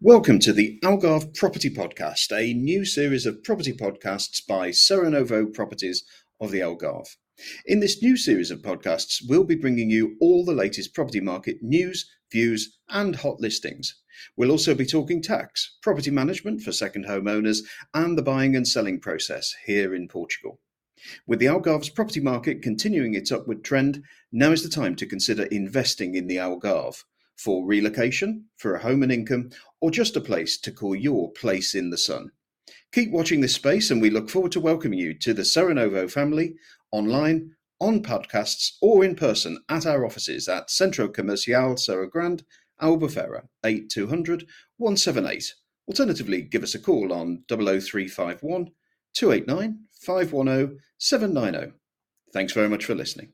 Welcome to the Algarve Property Podcast, a new series of property podcasts by Cerro Novo Properties of the Algarve. In this new series of podcasts, we'll be bringing you all the latest property market news, views, and hot listings. We'll also be talking tax, property management for second home owners, and the buying and selling process here in Portugal. With the Algarve's property market continuing its upward trend, now is the time to consider investing in the Algarve for relocation, for a home and income, or just a place to call your place in the sun. Keep watching this space, and we look forward to welcoming you to the Cerro Novo family online, on podcasts, or in person at our offices at Centro Comercial Cerro Grande, Albufeira, 8200 178. Alternatively, give us a call on 00351 289 510 790. Thanks very much for listening.